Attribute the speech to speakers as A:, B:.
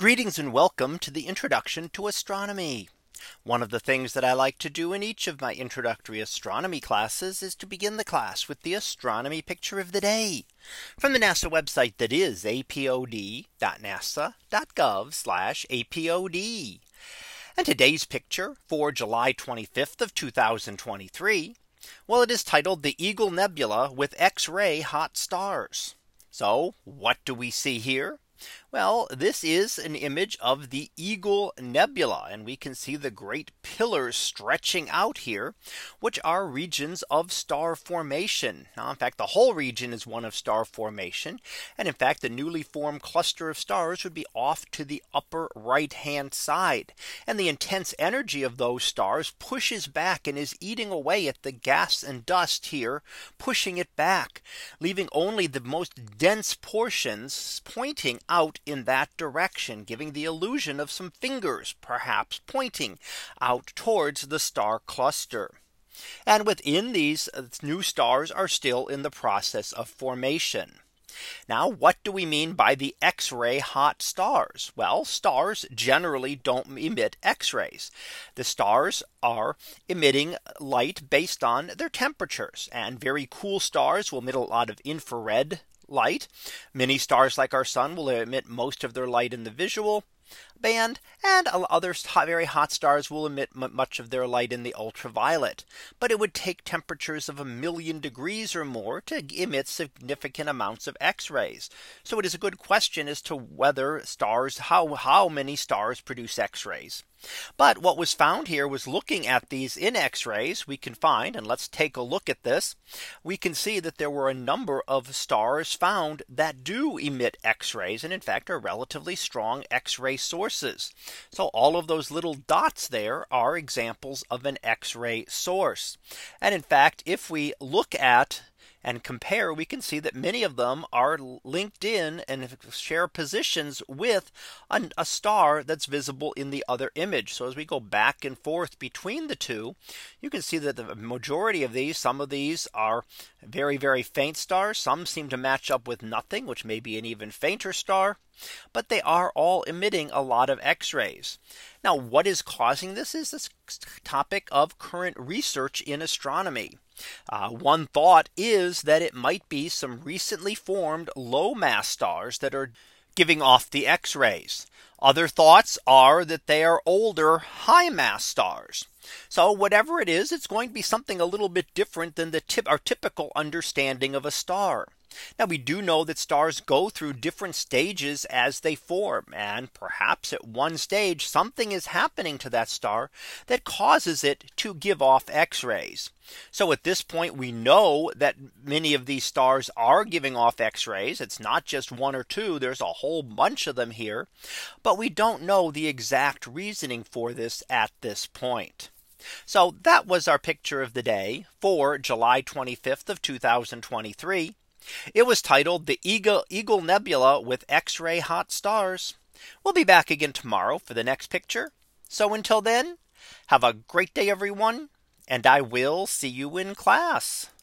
A: Greetings and welcome to the introduction to astronomy. One of the things that I like to do in each of my introductory astronomy classes is to begin the class with the astronomy picture of the day from the NASA website that is apod.nasa.gov apod. And today's picture for July 25th of 2023. Well, it is titled the Eagle Nebula with X-ray hot stars. So what do we see here? Well, this is an image of the Eagle Nebula and we can see the great pillars stretching out here, which are regions of star formation. Now, in fact, the whole region is one of star formation. And in fact, the newly formed cluster of stars would be off to the upper right hand side. And the intense energy of those stars pushes back and is eating away at the gas and dust here, pushing it back, leaving only the most dense portions pointing out in that direction, giving the illusion of some fingers perhaps pointing out towards the star cluster. And within these uh, new stars are still in the process of formation. Now, what do we mean by the X-ray hot stars? Well, stars generally don't emit X-rays. The stars are emitting light based on their temperatures and very cool stars will emit a lot of infrared light. Many stars like our sun will emit most of their light in the visual band and other very hot stars will emit much of their light in the ultraviolet. But it would take temperatures of a million degrees or more to emit significant amounts of X rays. So it is a good question as to whether stars how how many stars produce X rays. But what was found here was looking at these in X rays we can find and let's take a look at this. We can see that there were a number of stars found that do emit X rays and in fact are relatively strong X ray sources sources. So all of those little dots there are examples of an X-ray source. And in fact, if we look at and compare, we can see that many of them are linked in and share positions with an, a star that's visible in the other image. So as we go back and forth between the two, you can see that the majority of these, some of these are very, very faint stars. Some seem to match up with nothing, which may be an even fainter star but they are all emitting a lot of x-rays. Now what is causing this is this topic of current research in astronomy. Uh, one thought is that it might be some recently formed low mass stars that are giving off the x-rays. Other thoughts are that they are older high mass stars. So whatever it is, it's going to be something a little bit different than the tip our typical understanding of a star. Now we do know that stars go through different stages as they form and perhaps at one stage something is happening to that star that causes it to give off x-rays. So at this point we know that many of these stars are giving off x-rays. It's not just one or two. There's a whole bunch of them here. But we don't know the exact reasoning for this at this point. So that was our picture of the day for July 25th of 2023. It was titled the Eagle, Eagle Nebula with X-ray hot stars. We'll be back again tomorrow for the next picture. So until then, have a great day, everyone, and I will see you in class.